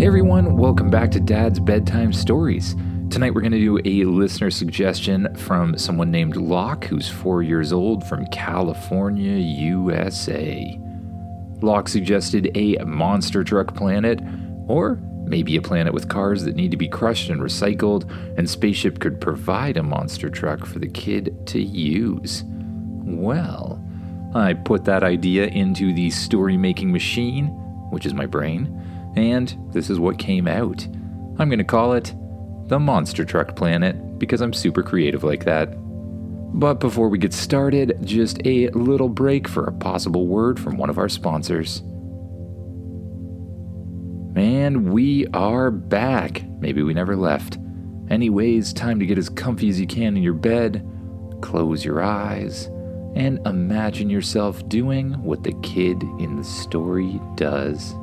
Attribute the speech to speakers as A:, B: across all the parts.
A: Hey everyone, welcome back to Dad's Bedtime Stories. Tonight we're going to do a listener suggestion from someone named Locke, who's four years old from California, USA. Locke suggested a monster truck planet, or maybe a planet with cars that need to be crushed and recycled, and Spaceship could provide a monster truck for the kid to use. Well, I put that idea into the story making machine, which is my brain and this is what came out. I'm going to call it the Monster Truck Planet because I'm super creative like that. But before we get started, just a little break for a possible word from one of our sponsors. And we are back. Maybe we never left. Anyways, time to get as comfy as you can in your bed, close your eyes, and imagine yourself doing what the kid in the story does.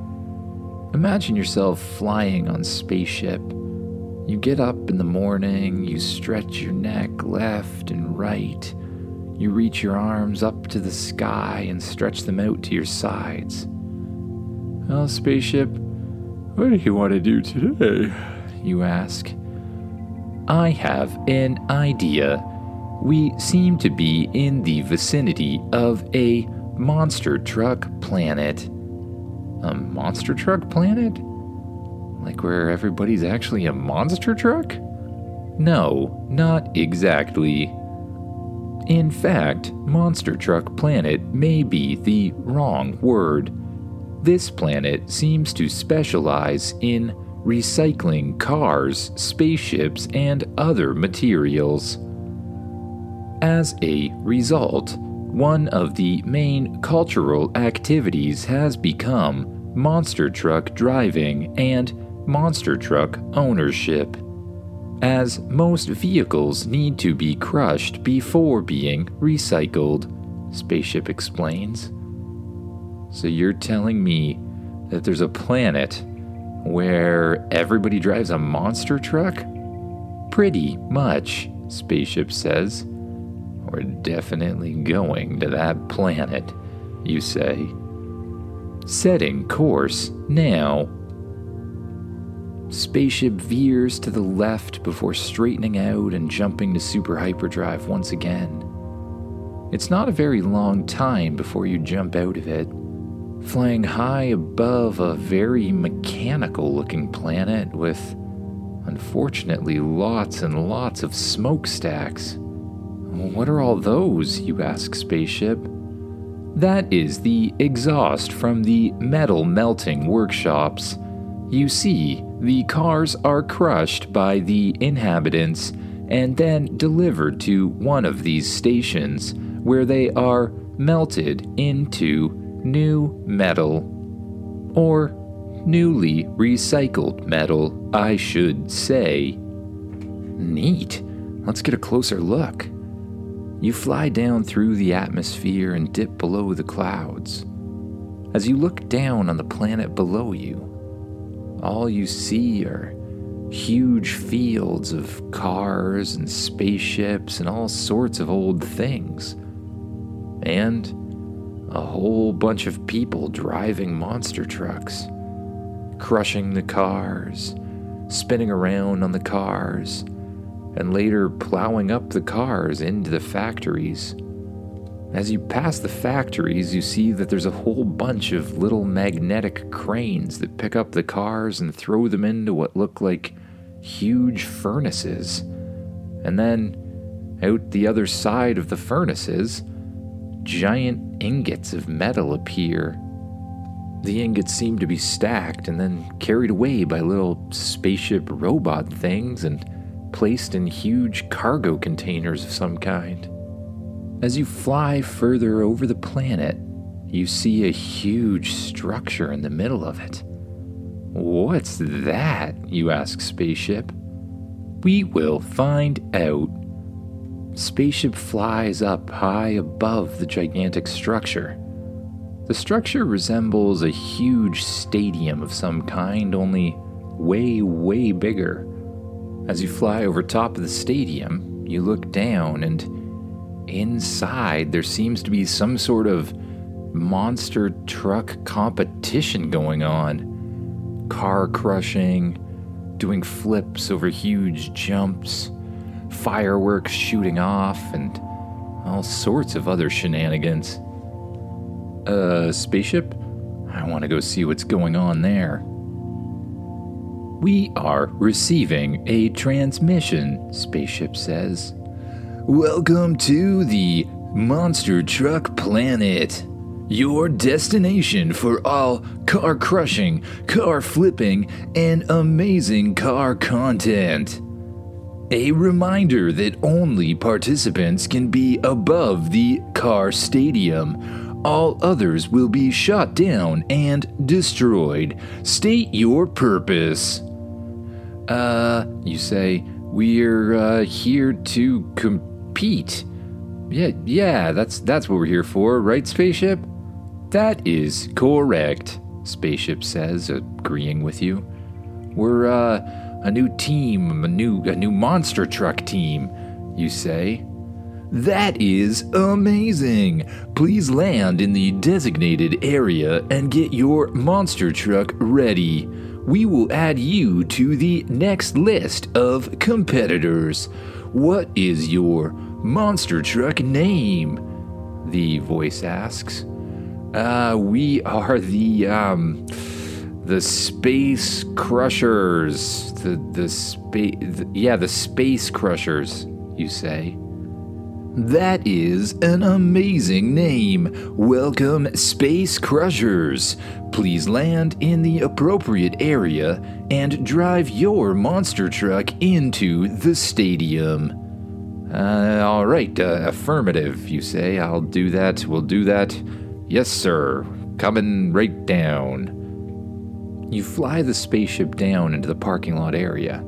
A: Imagine yourself flying on spaceship. You get up in the morning, you stretch your neck left and right. You reach your arms up to the sky and stretch them out to your sides. Well, spaceship, what do you want to do today? You ask. I have an idea. We seem to be in the vicinity of a monster truck planet. A monster truck planet? Like where everybody's actually a monster truck? No, not exactly. In fact, Monster Truck Planet may be the wrong word. This planet seems to specialize in recycling cars, spaceships, and other materials. As a result, one of the main cultural activities has become monster truck driving and monster truck ownership. As most vehicles need to be crushed before being recycled, Spaceship explains. So you're telling me that there's a planet where everybody drives a monster truck? Pretty much, Spaceship says. We're definitely going to that planet, you say. Setting course now. Spaceship veers to the left before straightening out and jumping to super hyperdrive once again. It's not a very long time before you jump out of it, flying high above a very mechanical looking planet with, unfortunately, lots and lots of smokestacks. What are all those? You ask, Spaceship. That is the exhaust from the metal melting workshops. You see, the cars are crushed by the inhabitants and then delivered to one of these stations where they are melted into new metal. Or newly recycled metal, I should say. Neat. Let's get a closer look. You fly down through the atmosphere and dip below the clouds. As you look down on the planet below you, all you see are huge fields of cars and spaceships and all sorts of old things. And a whole bunch of people driving monster trucks, crushing the cars, spinning around on the cars and later plowing up the cars into the factories. As you pass the factories, you see that there's a whole bunch of little magnetic cranes that pick up the cars and throw them into what look like huge furnaces. And then, out the other side of the furnaces, giant ingots of metal appear. The ingots seem to be stacked and then carried away by little spaceship robot things and placed in huge cargo containers of some kind. As you fly further over the planet, you see a huge structure in the middle of it. What's that? You ask Spaceship. We will find out. Spaceship flies up high above the gigantic structure. The structure resembles a huge stadium of some kind, only way, way bigger. As you fly over top of the stadium, you look down, and inside there seems to be some sort of monster truck competition going on. car crushing, doing flips over huge jumps, fireworks shooting off, and all sorts of other shenanigans. Uh, spaceship? I want to go see what's going on there. We are receiving a transmission, Spaceship says. Welcome to the Monster Truck Planet, your destination for all car crushing, car flipping, and amazing car content. A reminder that only participants can be above the car stadium all others will be shot down and destroyed. State your purpose. Uh, you say, we're uh, here to compete. Yeah, yeah, that's that's what we're here for, right, spaceship? That is correct, spaceship says, agreeing with you. We're uh, a new team, a new a new monster truck team, you say. That is amazing! Please land in the designated area and get your monster truck ready. We will add you to the next list of competitors. What is your monster truck name? The voice asks. Uh, we are the, um, the Space Crushers. The, the space, yeah, the Space Crushers, you say. That is an amazing name. Welcome, Space Crushers. Please land in the appropriate area and drive your monster truck into the stadium. Uh, all right, uh, affirmative, you say. I'll do that. We'll do that. Yes, sir. Coming right down. You fly the spaceship down into the parking lot area.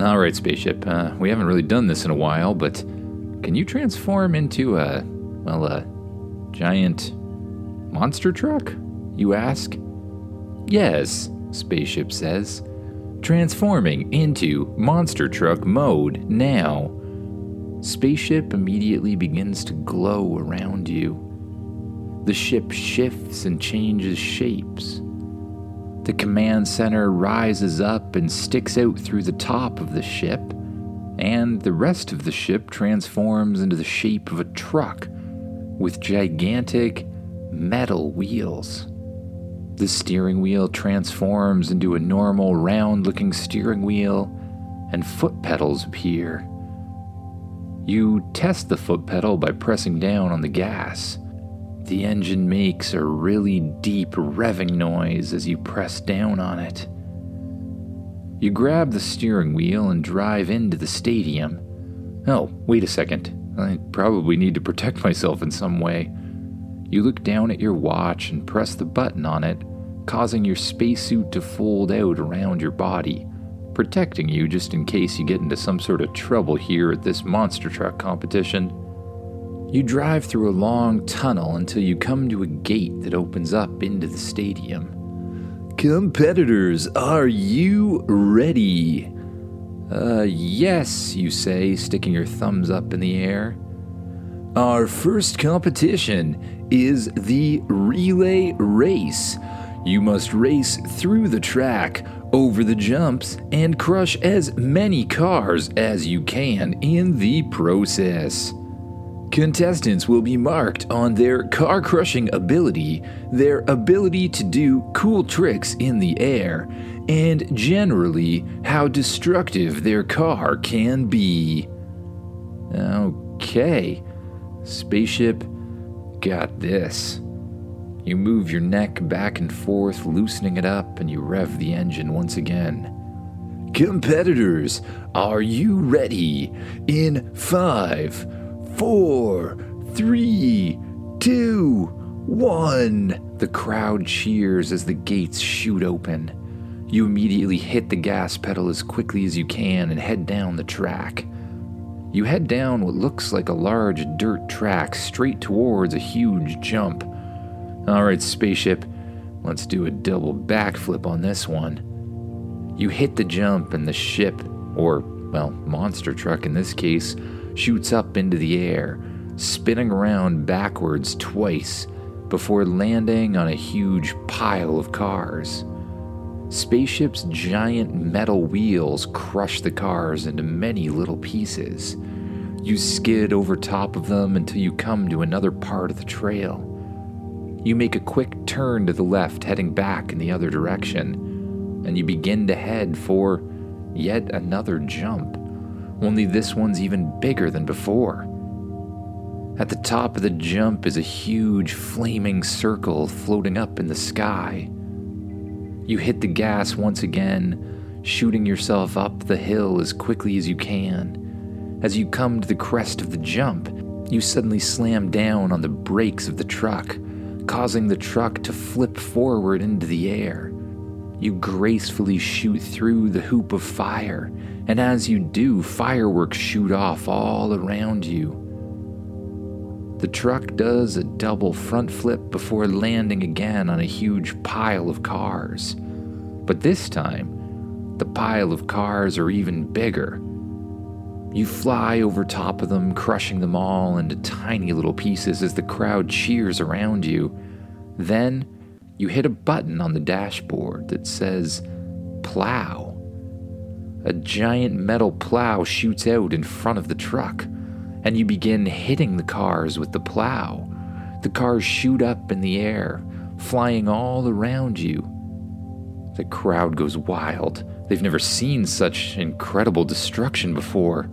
A: All right, spaceship. Uh, we haven't really done this in a while, but can you transform into a, well, a giant monster truck? You ask. Yes, Spaceship says. Transforming into monster truck mode now. Spaceship immediately begins to glow around you. The ship shifts and changes shapes. The command center rises up and sticks out through the top of the ship and the rest of the ship transforms into the shape of a truck with gigantic metal wheels. The steering wheel transforms into a normal round looking steering wheel, and foot pedals appear. You test the foot pedal by pressing down on the gas. The engine makes a really deep revving noise as you press down on it. You grab the steering wheel and drive into the stadium. Oh, wait a second. I probably need to protect myself in some way. You look down at your watch and press the button on it, causing your spacesuit to fold out around your body, protecting you just in case you get into some sort of trouble here at this monster truck competition. You drive through a long tunnel until you come to a gate that opens up into the stadium. Competitors, are you ready? Uh, yes, you say, sticking your thumbs up in the air. Our first competition is the relay race. You must race through the track, over the jumps, and crush as many cars as you can in the process. Contestants will be marked on their car crushing ability, their ability to do cool tricks in the air, and generally how destructive their car can be. Okay, spaceship, got this. You move your neck back and forth, loosening it up, and you rev the engine once again. Competitors, are you ready? In five, four, three, two, one. The crowd cheers as the gates shoot open. You immediately hit the gas pedal as quickly as you can and head down the track. You head down what looks like a large dirt track straight towards a huge jump. Alright, spaceship, let's do a double backflip on this one. You hit the jump, and the ship, or, well, monster truck in this case, shoots up into the air, spinning around backwards twice before landing on a huge pile of cars. Spaceship's giant metal wheels crush the cars into many little pieces. You skid over top of them until you come to another part of the trail. You make a quick turn to the left, heading back in the other direction, and you begin to head for yet another jump, only this one's even bigger than before. At the top of the jump is a huge flaming circle floating up in the sky. You hit the gas once again, shooting yourself up the hill as quickly as you can. As you come to the crest of the jump, you suddenly slam down on the brakes of the truck, causing the truck to flip forward into the air. You gracefully shoot through the hoop of fire, and as you do, fireworks shoot off all around you. The truck does a double front flip before landing again on a huge pile of cars. But this time, the pile of cars are even bigger. You fly over top of them, crushing them all into tiny little pieces as the crowd cheers around you. Then, you hit a button on the dashboard that says plow. A giant metal plow shoots out in front of the truck and you begin hitting the cars with the plow. The cars shoot up in the air, flying all around you. The crowd goes wild. They've never seen such incredible destruction before.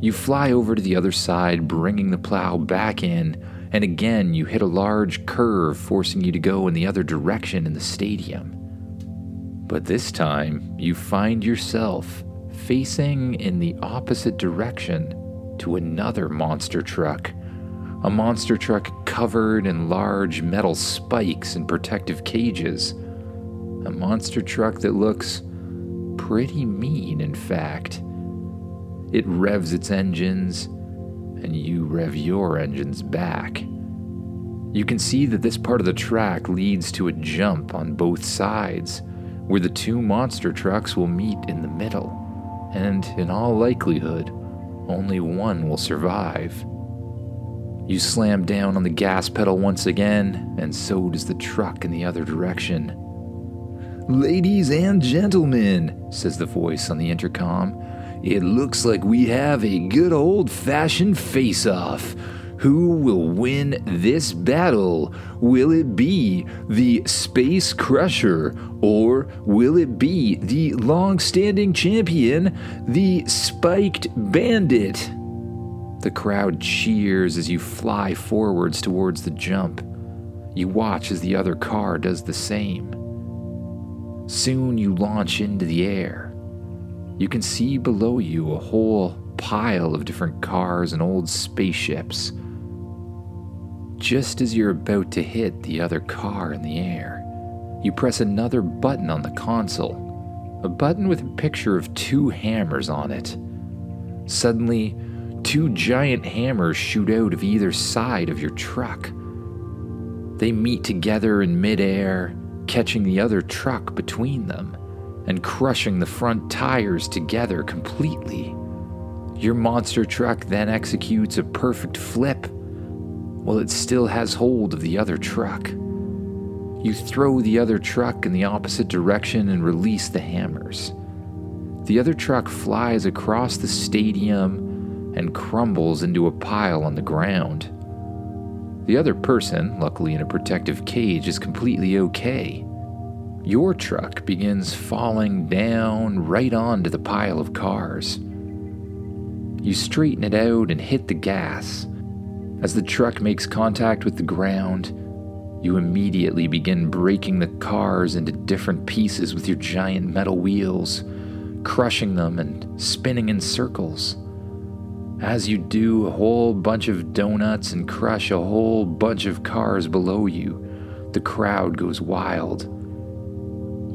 A: You fly over to the other side, bringing the plow back in, and again you hit a large curve, forcing you to go in the other direction in the stadium. But this time, you find yourself facing in the opposite direction to another monster truck. A monster truck covered in large metal spikes and protective cages. A monster truck that looks pretty mean, in fact. It revs its engines, and you rev your engines back. You can see that this part of the track leads to a jump on both sides, where the two monster trucks will meet in the middle, and in all likelihood, only one will survive. You slam down on the gas pedal once again, and so does the truck in the other direction. Ladies and gentlemen, says the voice on the intercom, it looks like we have a good old fashioned face off. Who will win this battle? Will it be the Space Crusher or will it be the long standing champion, the Spiked Bandit? The crowd cheers as you fly forwards towards the jump. You watch as the other car does the same. Soon you launch into the air. You can see below you a whole pile of different cars and old spaceships just as you're about to hit the other car in the air, you press another button on the console, a button with a picture of two hammers on it. Suddenly, two giant hammers shoot out of either side of your truck. They meet together in midair, catching the other truck between them and crushing the front tires together completely. Your monster truck then executes a perfect flip while it still has hold of the other truck. You throw the other truck in the opposite direction and release the hammers. The other truck flies across the stadium and crumbles into a pile on the ground. The other person, luckily in a protective cage, is completely okay. Your truck begins falling down right onto the pile of cars. You straighten it out and hit the gas, as the truck makes contact with the ground, you immediately begin breaking the cars into different pieces with your giant metal wheels, crushing them and spinning in circles. As you do, a whole bunch of donuts and crush a whole bunch of cars below you. The crowd goes wild.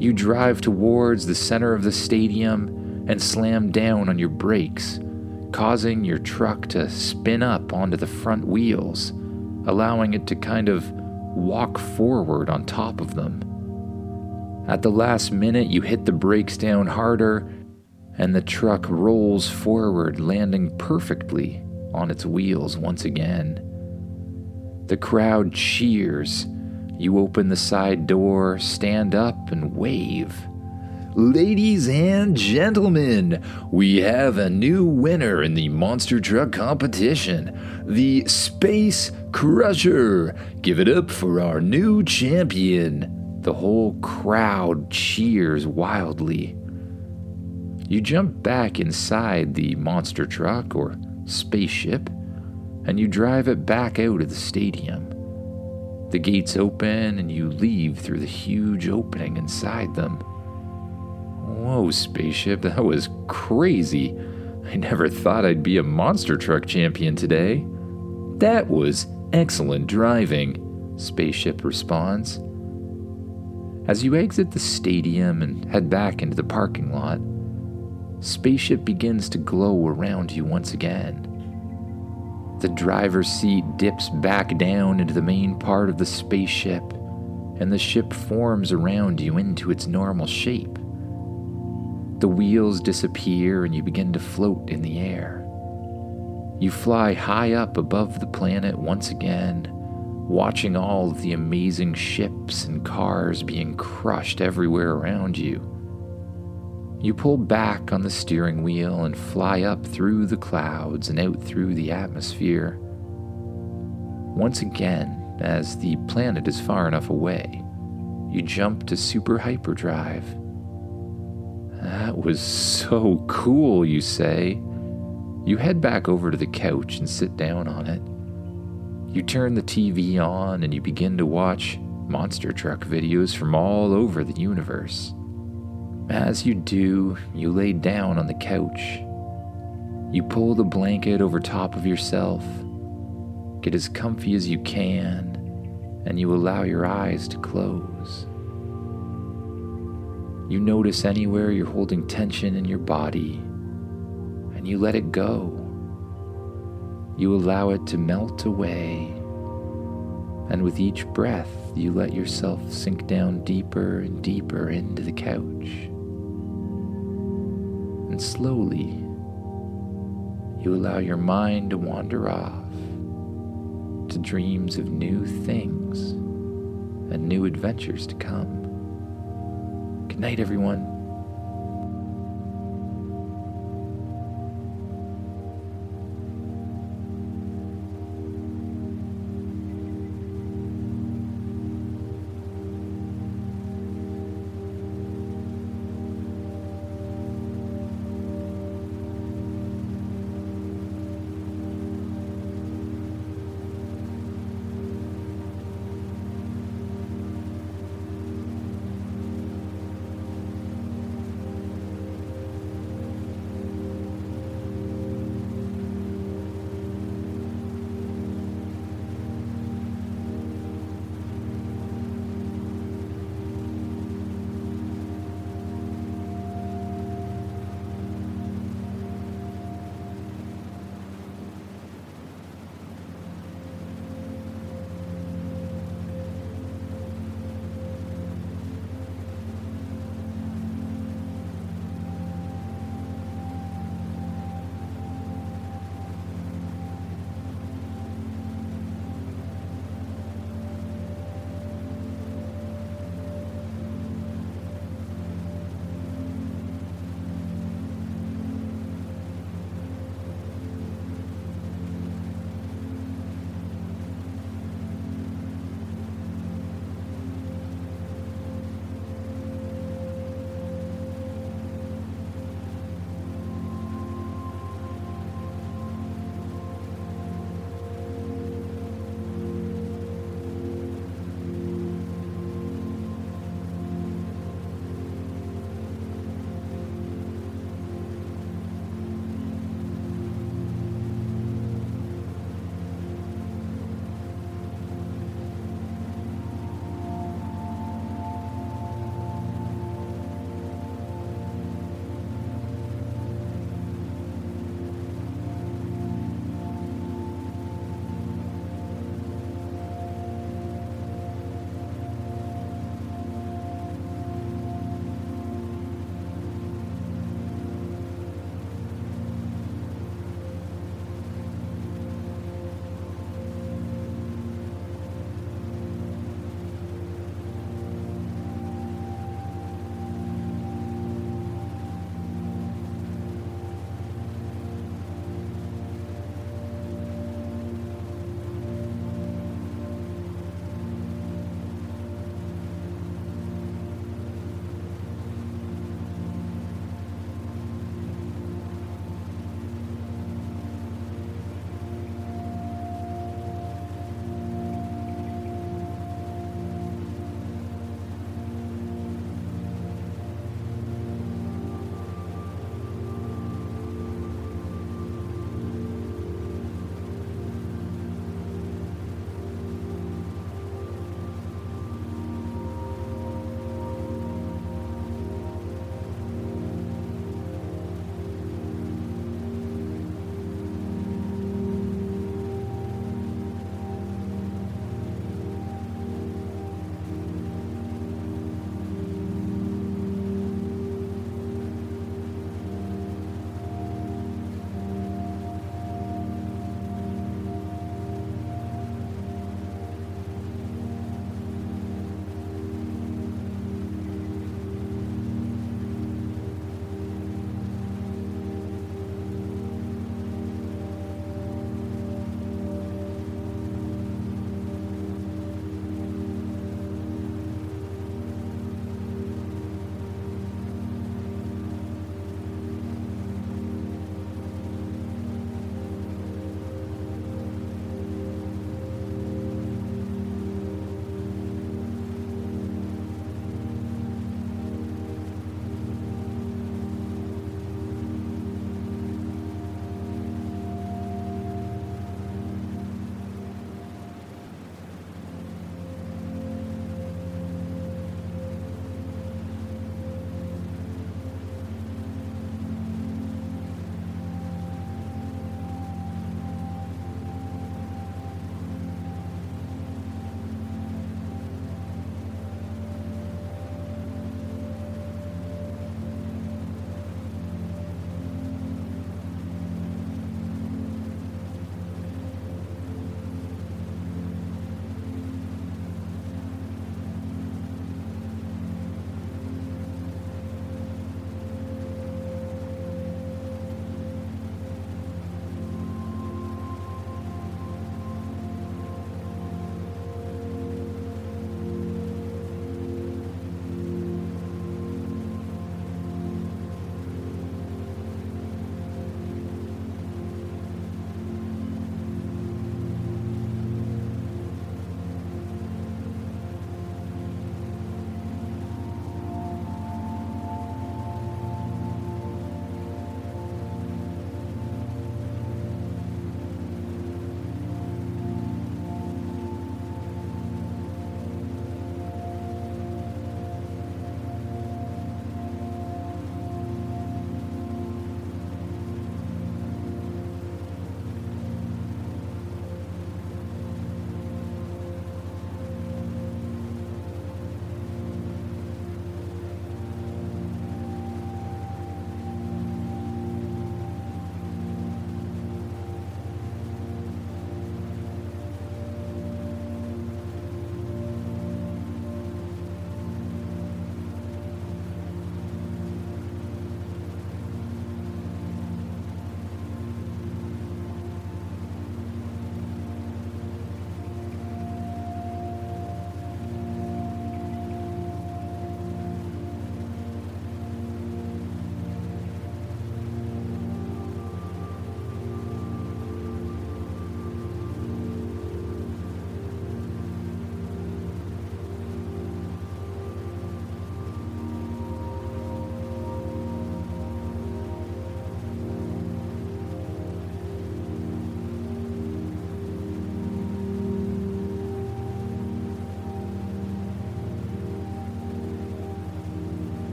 A: You drive towards the center of the stadium and slam down on your brakes causing your truck to spin up onto the front wheels, allowing it to kind of walk forward on top of them. At the last minute, you hit the brakes down harder, and the truck rolls forward, landing perfectly on its wheels once again. The crowd cheers. You open the side door, stand up, and wave. Ladies and gentlemen, we have a new winner in the monster truck competition the Space Crusher. Give it up for our new champion. The whole crowd cheers wildly. You jump back inside the monster truck or spaceship and you drive it back out of the stadium. The gates open and you leave through the huge opening inside them. Whoa, spaceship, that was crazy. I never thought I'd be a monster truck champion today. That was excellent driving, Spaceship responds. As you exit the stadium and head back into the parking lot, Spaceship begins to glow around you once again. The driver's seat dips back down into the main part of the spaceship, and the ship forms around you into its normal shape. The wheels disappear and you begin to float in the air. You fly high up above the planet once again, watching all of the amazing ships and cars being crushed everywhere around you. You pull back on the steering wheel and fly up through the clouds and out through the atmosphere. Once again, as the planet is far enough away, you jump to super hyperdrive that was so cool, you say. You head back over to the couch and sit down on it. You turn the TV on and you begin to watch monster truck videos from all over the universe. As you do, you lay down on the couch. You pull the blanket over top of yourself, get as comfy as you can, and you allow your eyes to close. You notice anywhere you're holding tension in your body and you let it go. You allow it to melt away. And with each breath, you let yourself sink down deeper and deeper into the couch. And slowly, you allow your mind to wander off to dreams of new things and new adventures to come. Good night, everyone.